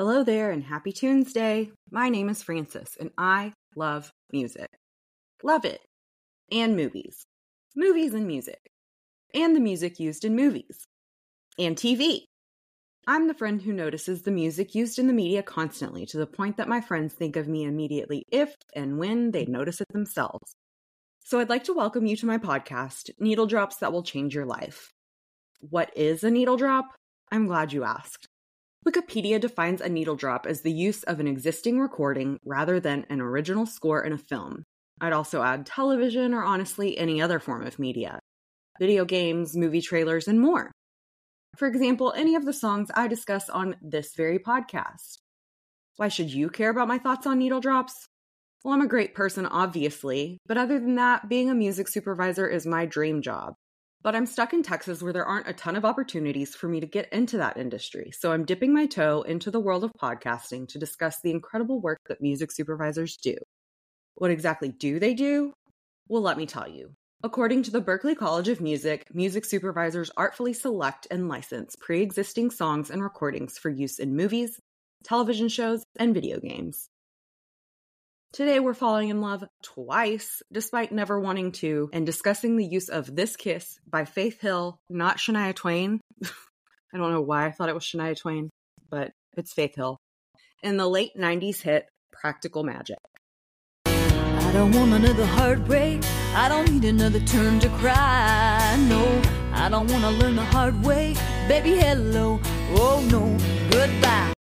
Hello there and happy Tuesday. My name is Frances and I love music. Love it. And movies. Movies and music. And the music used in movies. And TV. I'm the friend who notices the music used in the media constantly to the point that my friends think of me immediately if and when they notice it themselves. So I'd like to welcome you to my podcast, Needle Drops That Will Change Your Life. What is a needle drop? I'm glad you asked. Wikipedia defines a needle drop as the use of an existing recording rather than an original score in a film. I'd also add television or honestly any other form of media video games, movie trailers, and more. For example, any of the songs I discuss on this very podcast. Why should you care about my thoughts on needle drops? Well, I'm a great person, obviously, but other than that, being a music supervisor is my dream job. But I'm stuck in Texas where there aren't a ton of opportunities for me to get into that industry. So I'm dipping my toe into the world of podcasting to discuss the incredible work that music supervisors do. What exactly do they do? Well, let me tell you. According to the Berklee College of Music, music supervisors artfully select and license pre existing songs and recordings for use in movies, television shows, and video games. Today, we're falling in love twice, despite never wanting to, and discussing the use of This Kiss by Faith Hill, not Shania Twain. I don't know why I thought it was Shania Twain, but it's Faith Hill. In the late 90s hit Practical Magic. I don't want another heartbreak. I don't need another turn to cry. No, I don't want to learn the hard way. Baby, hello. Oh no, goodbye.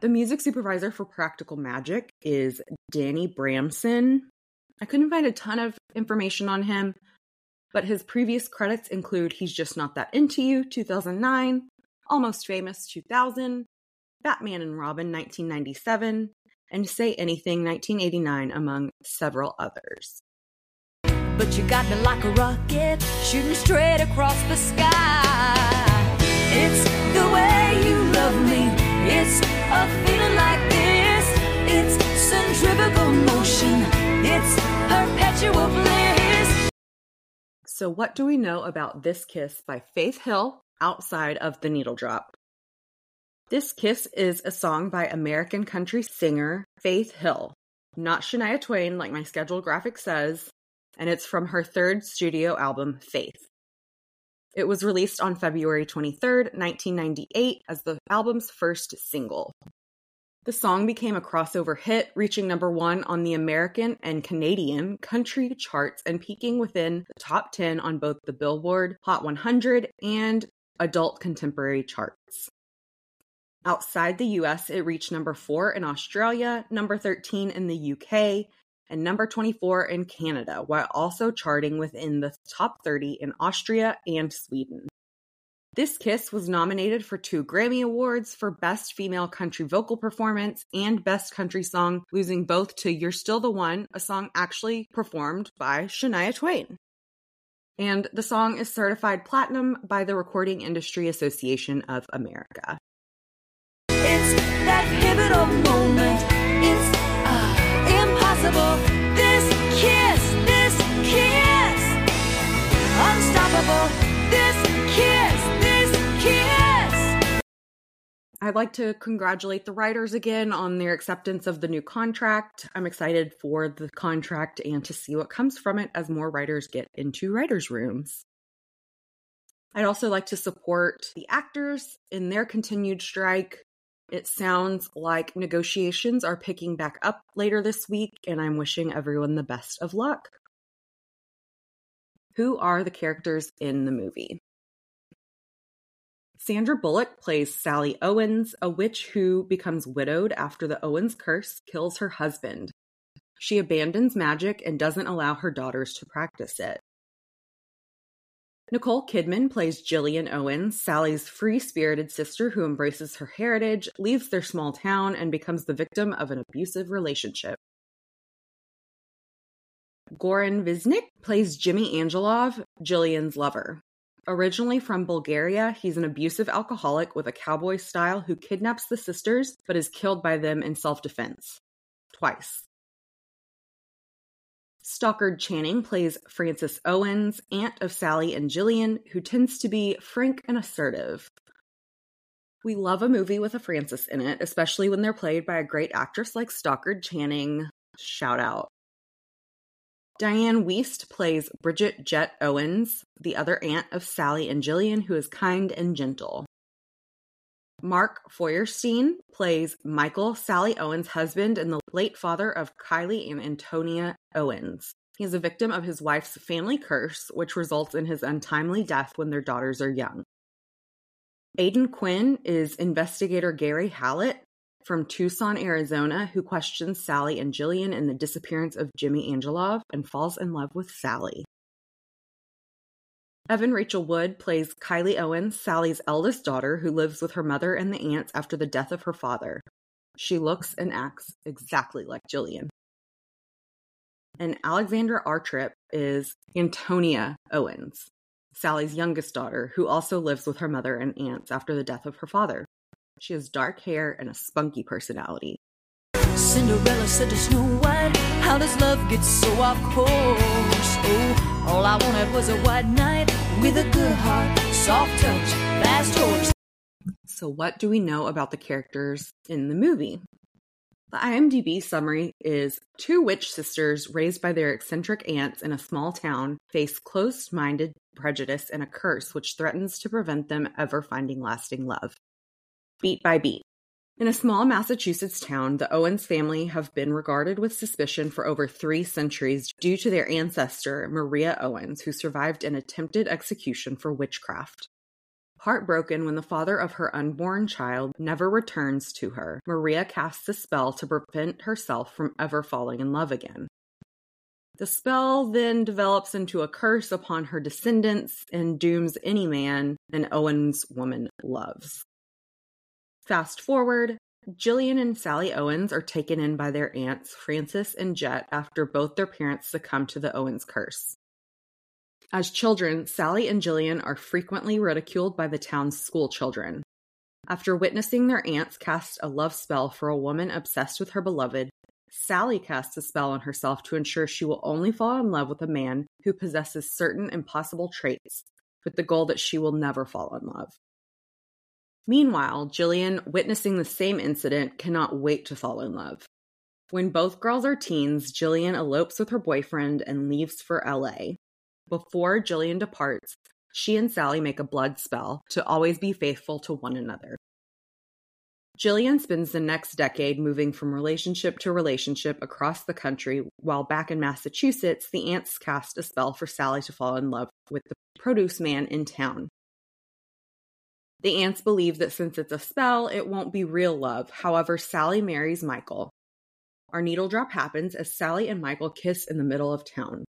The music supervisor for Practical Magic is Danny Bramson. I couldn't find a ton of information on him, but his previous credits include He's Just Not That Into You, 2009, Almost Famous, 2000, Batman and Robin, 1997, and Say Anything, 1989, among several others. But you got me like a rocket, shooting straight across the sky. It's the way you So, what do we know about This Kiss by Faith Hill outside of The Needle Drop? This Kiss is a song by American country singer Faith Hill, not Shania Twain, like my scheduled graphic says, and it's from her third studio album, Faith. It was released on February 23rd, 1998, as the album's first single. The song became a crossover hit, reaching number one on the American and Canadian country charts and peaking within the top 10 on both the Billboard Hot 100 and Adult Contemporary charts. Outside the US, it reached number four in Australia, number 13 in the UK, and number 24 in Canada, while also charting within the top 30 in Austria and Sweden. This Kiss was nominated for two Grammy Awards for Best Female Country Vocal Performance and Best Country Song, losing both to You're Still the One, a song actually performed by Shania Twain. And the song is certified platinum by the Recording Industry Association of America. It's that pivotal moment. I'd like to congratulate the writers again on their acceptance of the new contract. I'm excited for the contract and to see what comes from it as more writers get into writers' rooms. I'd also like to support the actors in their continued strike. It sounds like negotiations are picking back up later this week, and I'm wishing everyone the best of luck. Who are the characters in the movie? Sandra Bullock plays Sally Owens, a witch who becomes widowed after the Owens curse kills her husband. She abandons magic and doesn't allow her daughters to practice it. Nicole Kidman plays Jillian Owens, Sally's free spirited sister who embraces her heritage, leaves their small town, and becomes the victim of an abusive relationship. Goran Visnjic plays Jimmy Angelov, Jillian's lover. Originally from Bulgaria, he's an abusive alcoholic with a cowboy style who kidnaps the sisters but is killed by them in self defense. Twice. Stockard Channing plays Frances Owens, aunt of Sally and Jillian, who tends to be frank and assertive. We love a movie with a Frances in it, especially when they're played by a great actress like Stockard Channing. Shout out. Dianne Wiest plays Bridget Jet Owens, the other aunt of Sally and Jillian, who is kind and gentle. Mark Feuerstein plays Michael, Sally Owens' husband and the late father of Kylie and Antonia Owens. He is a victim of his wife's family curse, which results in his untimely death when their daughters are young. Aidan Quinn is investigator Gary Hallett from Tucson, Arizona, who questions Sally and Jillian in the disappearance of Jimmy Angelov and falls in love with Sally. Evan Rachel Wood plays Kylie Owens, Sally's eldest daughter, who lives with her mother and the aunts after the death of her father. She looks and acts exactly like Jillian. And Alexandra Artrip is Antonia Owens, Sally's youngest daughter, who also lives with her mother and aunts after the death of her father. She has dark hair and a spunky personality. Cinderella said to Snow White, How does love get so off course? Oh, all I wanted was a white knight with a good heart, soft touch, fast horse. So, what do we know about the characters in the movie? The IMDb summary is two witch sisters raised by their eccentric aunts in a small town face closed minded prejudice and a curse which threatens to prevent them ever finding lasting love beat by beat. In a small Massachusetts town, the Owens family have been regarded with suspicion for over three centuries due to their ancestor, Maria Owens, who survived an attempted execution for witchcraft. Heartbroken when the father of her unborn child never returns to her, Maria casts a spell to prevent herself from ever falling in love again. The spell then develops into a curse upon her descendants and dooms any man an Owens woman loves. Fast forward, Jillian and Sally Owens are taken in by their aunts, Frances and Jet, after both their parents succumb to the Owens curse. As children, Sally and Jillian are frequently ridiculed by the town's school children. After witnessing their aunts cast a love spell for a woman obsessed with her beloved, Sally casts a spell on herself to ensure she will only fall in love with a man who possesses certain impossible traits, with the goal that she will never fall in love. Meanwhile, Jillian, witnessing the same incident, cannot wait to fall in love. When both girls are teens, Jillian elopes with her boyfriend and leaves for LA. Before Jillian departs, she and Sally make a blood spell to always be faithful to one another. Jillian spends the next decade moving from relationship to relationship across the country, while back in Massachusetts, the aunts cast a spell for Sally to fall in love with the produce man in town. The aunts believe that since it's a spell, it won't be real love. However, Sally marries Michael. Our needle drop happens as Sally and Michael kiss in the middle of town.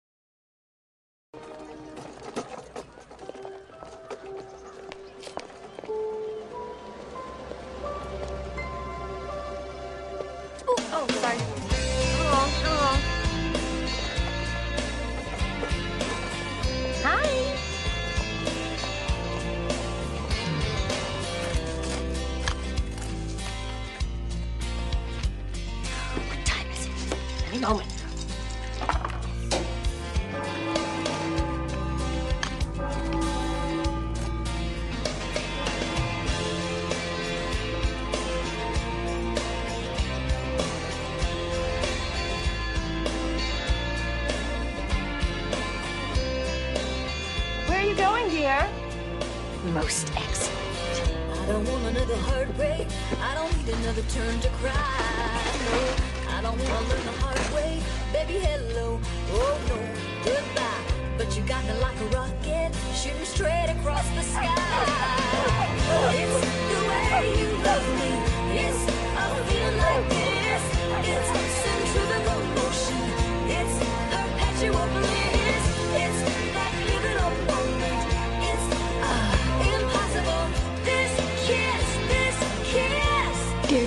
Moment.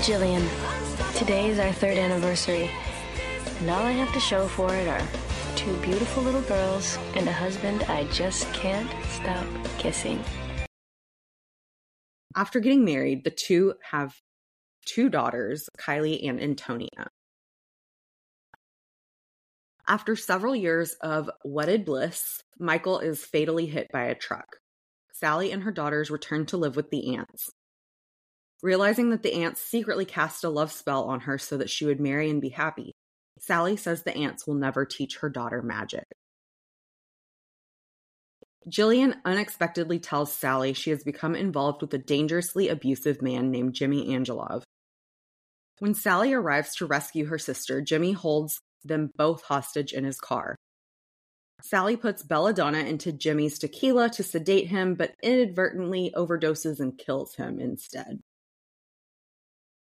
Jillian, today is our third anniversary, and all I have to show for it are two beautiful little girls and a husband I just can't stop kissing. After getting married, the two have two daughters, Kylie and Antonia. After several years of wedded bliss, Michael is fatally hit by a truck. Sally and her daughters return to live with the aunts. Realizing that the aunts secretly cast a love spell on her so that she would marry and be happy, Sally says the aunts will never teach her daughter magic. Jillian unexpectedly tells Sally she has become involved with a dangerously abusive man named Jimmy Angelov. When Sally arrives to rescue her sister, Jimmy holds them both hostage in his car. Sally puts belladonna into Jimmy's tequila to sedate him, but inadvertently overdoses and kills him instead.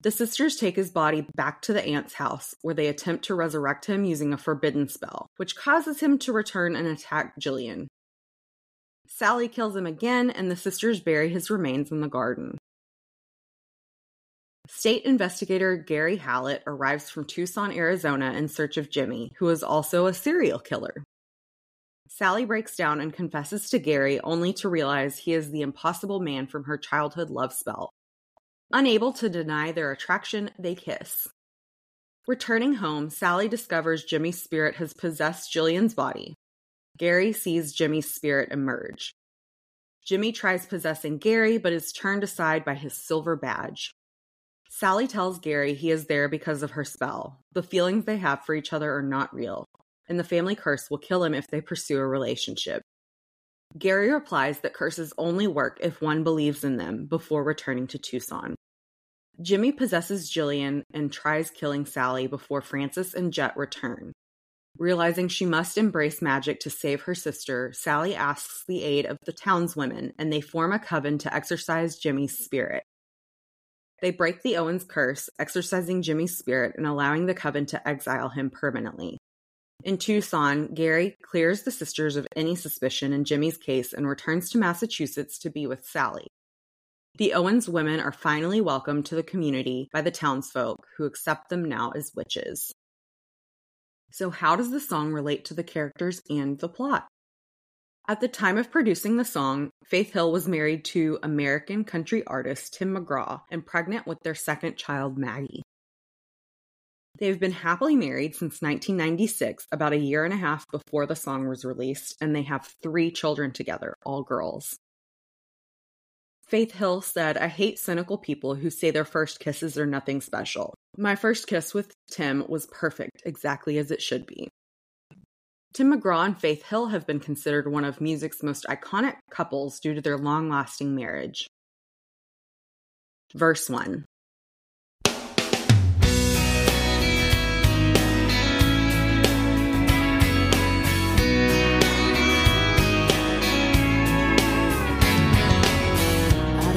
The sisters take his body back to the aunt's house, where they attempt to resurrect him using a forbidden spell, which causes him to return and attack Jillian. Sally kills him again, and the sisters bury his remains in the garden. State investigator Gary Hallett arrives from Tucson, Arizona in search of Jimmy, who is also a serial killer. Sally breaks down and confesses to Gary only to realize he is the impossible man from her childhood love spell Unable to deny their attraction, they kiss. Returning home, Sally discovers Jimmy's spirit has possessed Jillian's body. Gary sees Jimmy's spirit emerge. Jimmy tries possessing Gary, but is turned aside by his silver badge. Sally tells Gary he is there because of her spell. The feelings they have for each other are not real, and the family curse will kill him if they pursue a relationship. Gary replies that curses only work if one believes in them before returning to Tucson. Jimmy possesses Jillian and tries killing Sally before Frances and Jet return. Realizing she must embrace magic to save her sister, Sally asks the aid of the townswomen and they form a coven to exorcise Jimmy's spirit. They break the Owens curse, exorcising Jimmy's spirit and allowing the coven to exile him permanently. In Tucson, Gary clears the sisters of any suspicion in Jimmy's case and returns to Massachusetts to be with Sally. The Owens women are finally welcomed to the community by the townsfolk, who accept them now as witches. So, how does the song relate to the characters and the plot? At the time of producing the song, Faith Hill was married to American country artist Tim McGraw and pregnant with their second child, Maggie. They've been happily married since 1996, about a year and a half before the song was released, and they have three children together, all girls. Faith Hill said, I hate cynical people who say their first kisses are nothing special. My first kiss with Tim was perfect, exactly as it should be. Tim McGraw and Faith Hill have been considered one of music's most iconic couples due to their long lasting marriage. Verse 1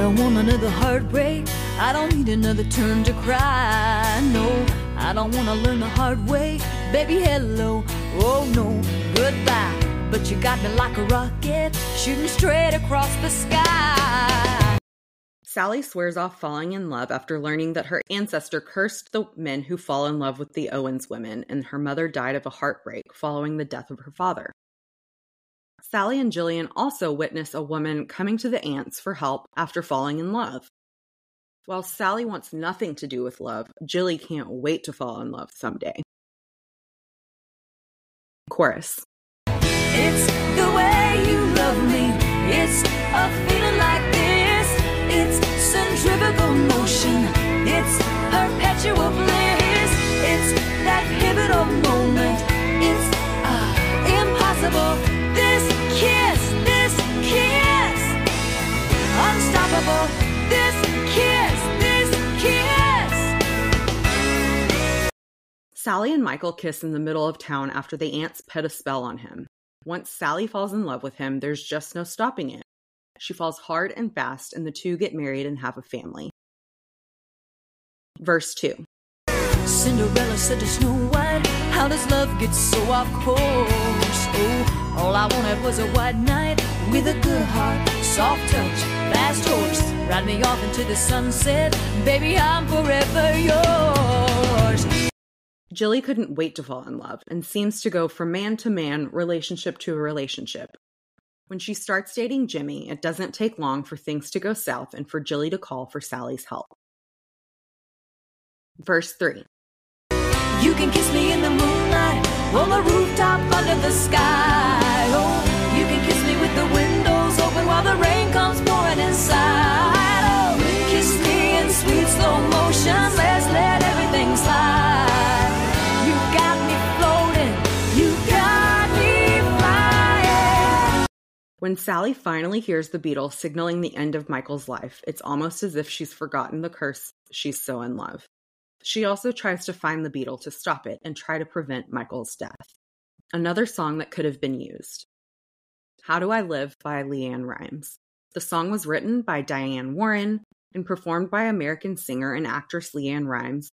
don't want another heartbreak. I don't need another turn to cry. No, I don't want to learn the hard way. Baby, hello. Oh no, goodbye. But you got me like a rocket, shooting straight across the sky. Sally swears off falling in love after learning that her ancestor cursed the men who fall in love with the Owens women, and her mother died of a heartbreak following the death of her father. Sally and Jillian also witness a woman coming to the aunts for help after falling in love. While Sally wants nothing to do with love, Jilly can't wait to fall in love someday. Chorus. It's the way you love me. It's a feeling like this. It's centrifugal motion. It's perpetual bliss. It's that pivotal moment. It's uh, impossible. Sally and Michael kiss in the middle of town after the aunts put a spell on him. Once Sally falls in love with him, there's just no stopping it. She falls hard and fast, and the two get married and have a family. Verse 2 Cinderella said to Snow White, How does love get so off course? Oh, all I wanted was a white knight with a good heart, soft touch, fast horse. Ride me off into the sunset, baby, I'm forever yours. Jilly couldn't wait to fall in love and seems to go from man to man, relationship to a relationship. When she starts dating Jimmy, it doesn't take long for things to go south and for Jilly to call for Sally's help. Verse 3 You can kiss me in the moonlight, on the rooftop under the sky. When Sally finally hears the beetle signaling the end of Michael's life, it's almost as if she's forgotten the curse she's so in love. She also tries to find the beetle to stop it and try to prevent Michael's death. Another song that could have been used. How Do I Live by LeAnn Rimes. The song was written by Diane Warren and performed by American singer and actress LeAnn Rimes,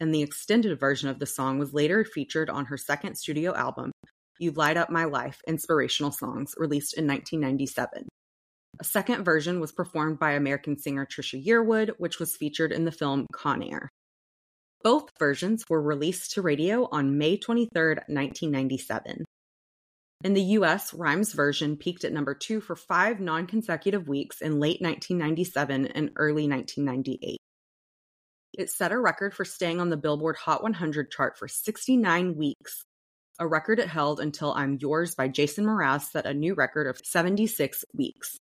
and the extended version of the song was later featured on her second studio album, You Light Up My Life Inspirational Songs, released in 1997. A second version was performed by American singer Trisha Yearwood, which was featured in the film Con Air. Both versions were released to radio on May 23, 1997. In the US, Rimes' version peaked at number two for five non consecutive weeks in late 1997 and early 1998. It set a record for staying on the Billboard Hot 100 chart for 69 weeks, a record it held until I'm Yours by Jason Mraz set a new record of 76 weeks.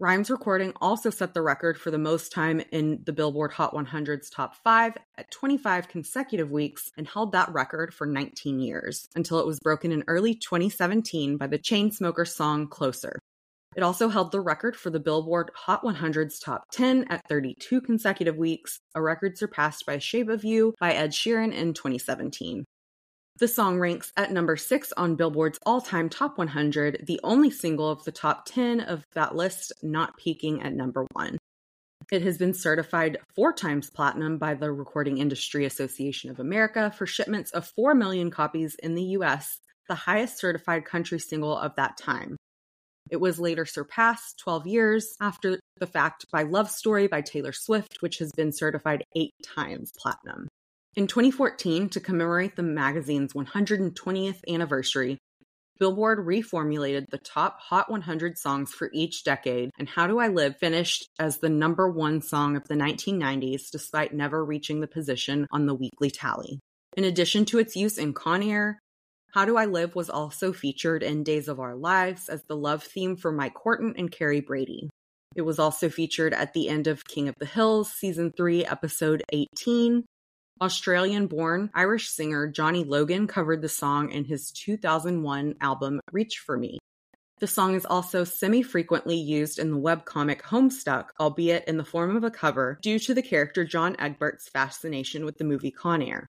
Rimes' recording also set the record for the most time in the Billboard Hot 100's top five at 25 consecutive weeks and held that record for 19 years until it was broken in early 2017 by the Chainsmokers song Closer. It also held the record for the Billboard Hot 100's top 10 at 32 consecutive weeks, a record surpassed by Shape of You by Ed Sheeran in 2017. The song ranks at number six on Billboard's all time top 100, the only single of the top 10 of that list not peaking at number one. It has been certified four times platinum by the Recording Industry Association of America for shipments of 4 million copies in the US, the highest certified country single of that time. It was later surpassed 12 years after the fact by Love Story by Taylor Swift, which has been certified eight times platinum. In 2014, to commemorate the magazine's 120th anniversary, Billboard reformulated the top Hot 100 songs for each decade, and How Do I Live finished as the number one song of the 1990s despite never reaching the position on the weekly tally. In addition to its use in Con Air, How Do I Live was also featured in Days of Our Lives as the love theme for Mike Horton and Carrie Brady. It was also featured at the end of King of the Hills, Season 3, Episode 18, Australian born Irish singer Johnny Logan covered the song in his 2001 album Reach for Me. The song is also semi frequently used in the webcomic Homestuck, albeit in the form of a cover, due to the character John Egbert's fascination with the movie Con Air.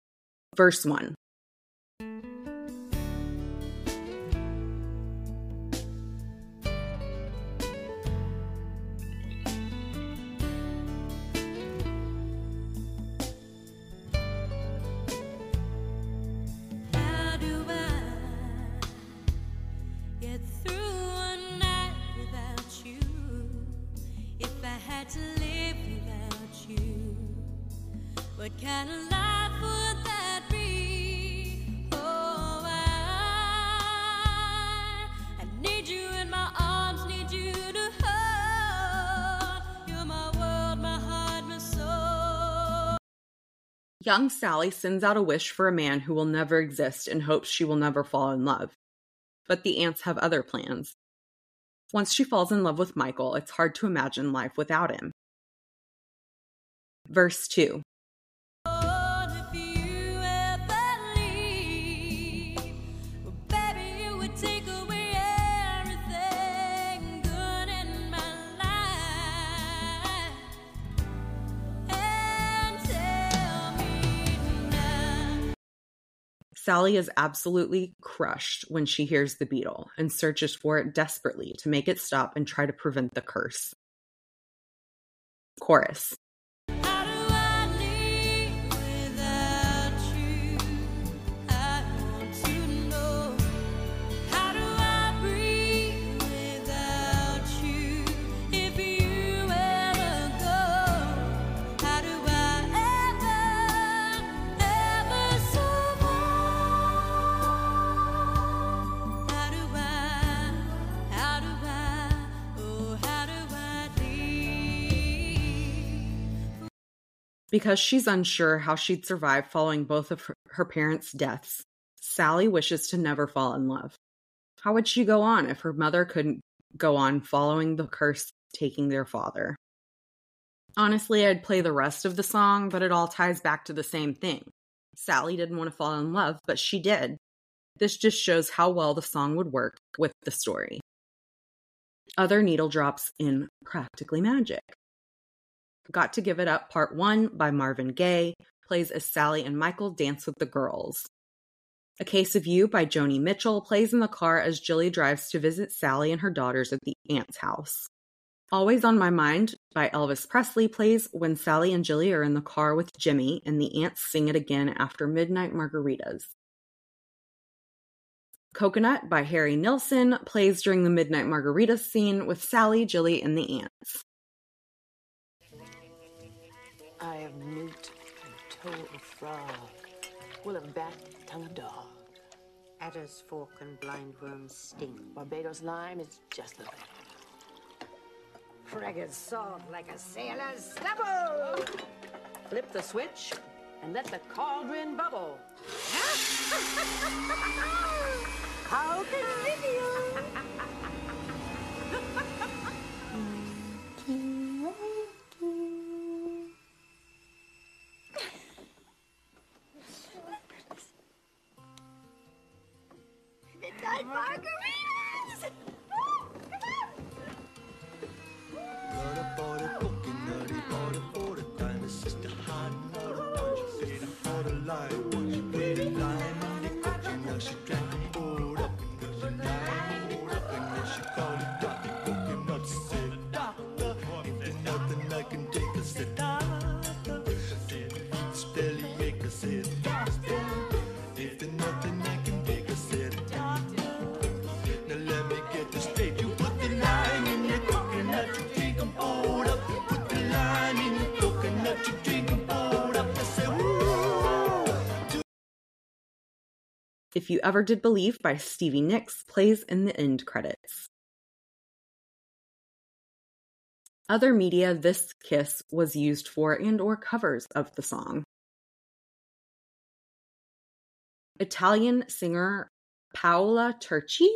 Verse 1 Young Sally sends out a wish for a man who will never exist and hopes she will never fall in love. But the aunts have other plans. Once she falls in love with Michael, it's hard to imagine life without him. Verse 2 Sally is absolutely crushed when she hears the beetle and searches for it desperately to make it stop and try to prevent the curse. Chorus Because she's unsure how she'd survive following both of her, parents' deaths, Sally wishes to never fall in love. How would she go on if her mother couldn't go on following the curse taking their father? Honestly, I'd play the rest of the song, but it all ties back to the same thing. Sally didn't want to fall in love, but she did. This just shows how well the song would work with the story. other needle drops in Practically Magic. Got to Give It Up Part 1 by Marvin Gaye plays as Sally and Michael dance with the girls. A Case of You by Joni Mitchell plays in the car as Jilly drives to visit Sally and her daughters at the aunt's house. Always on My Mind by Elvis Presley plays when Sally and Jilly are in the car with Jimmy and the aunts sing it again after midnight margaritas. Coconut by Harry Nilsson plays during the midnight margarita scene with Sally, Jilly, and the aunts. I have newt and toe of frog, will of bat, tongue of dog. Adder's fork and blindworm's sting. Barbados lime is just the thing. Fragged salt like a sailor's stubble. Flip the switch and let the cauldron bubble. How convivial! If You Ever Did Believe by Stevie Nicks plays in the end credits. Other media this kiss was used for and or covers of the song. Italian singer Paola Turci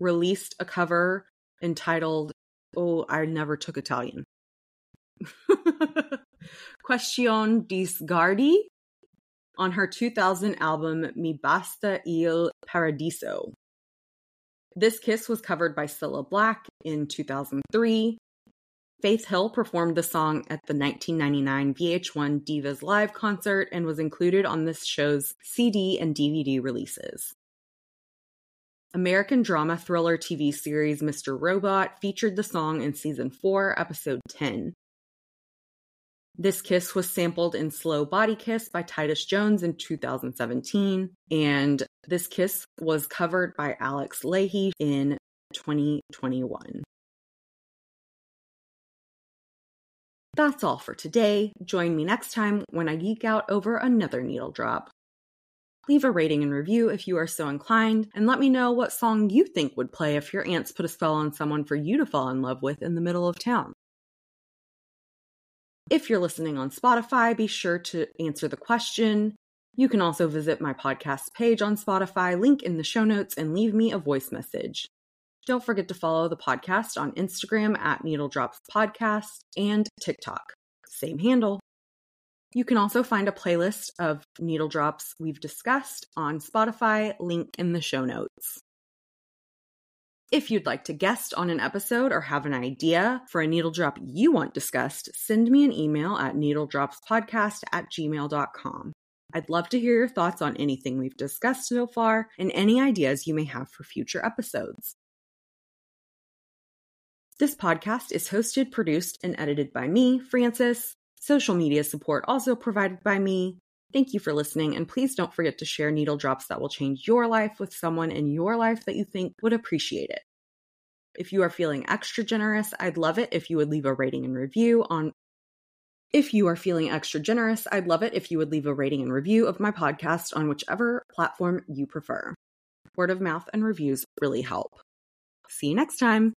released a cover entitled Oh, I never took Italian. Question di Sgardi on her 2000 album Mi Basta il Paradiso. This kiss was covered by Cilla Black in 2003. Faith Hill performed the song at the 1999 VH1 Divas Live concert and was included on this show's CD and DVD releases. American drama thriller TV series Mr. Robot featured the song in season 4, episode 10. This kiss was sampled in Slow Body Kiss by Titus Jones in 2017, and this kiss was covered by Alex Lahey in 2021. That's all for today. Join me next time when I geek out over another needle drop. Leave a rating and review if you are so inclined, and let me know what song you think would play if your aunts put a spell on someone for you to fall in love with in the middle of town. If you're listening on Spotify, be sure to answer the question. You can also visit my podcast page on Spotify, link in the show notes, and leave me a voice message. Don't forget to follow the podcast on Instagram at Needle Drops Podcast and TikTok. Same handle. You can also find a playlist of needle drops we've discussed on Spotify, link in the show notes. If you'd like to guest on an episode or have an idea for a needle drop you want discussed, send me an email at needledropspodcast at gmail.com. I'd love to hear your thoughts on anything we've discussed so far and any ideas you may have for future episodes. This podcast is hosted, produced, and edited by me, Frances. Social media support also provided by me. Thank you for listening, and please don't forget to share needle drops that will change your life with someone in your life that you think would appreciate it. If you are feeling extra generous, I'd love it if you would leave a rating and review on. If you are feeling extra generous, I'd love it if you would leave a rating and review of my podcast on whichever platform you prefer. Word of mouth and reviews really help. See you next time.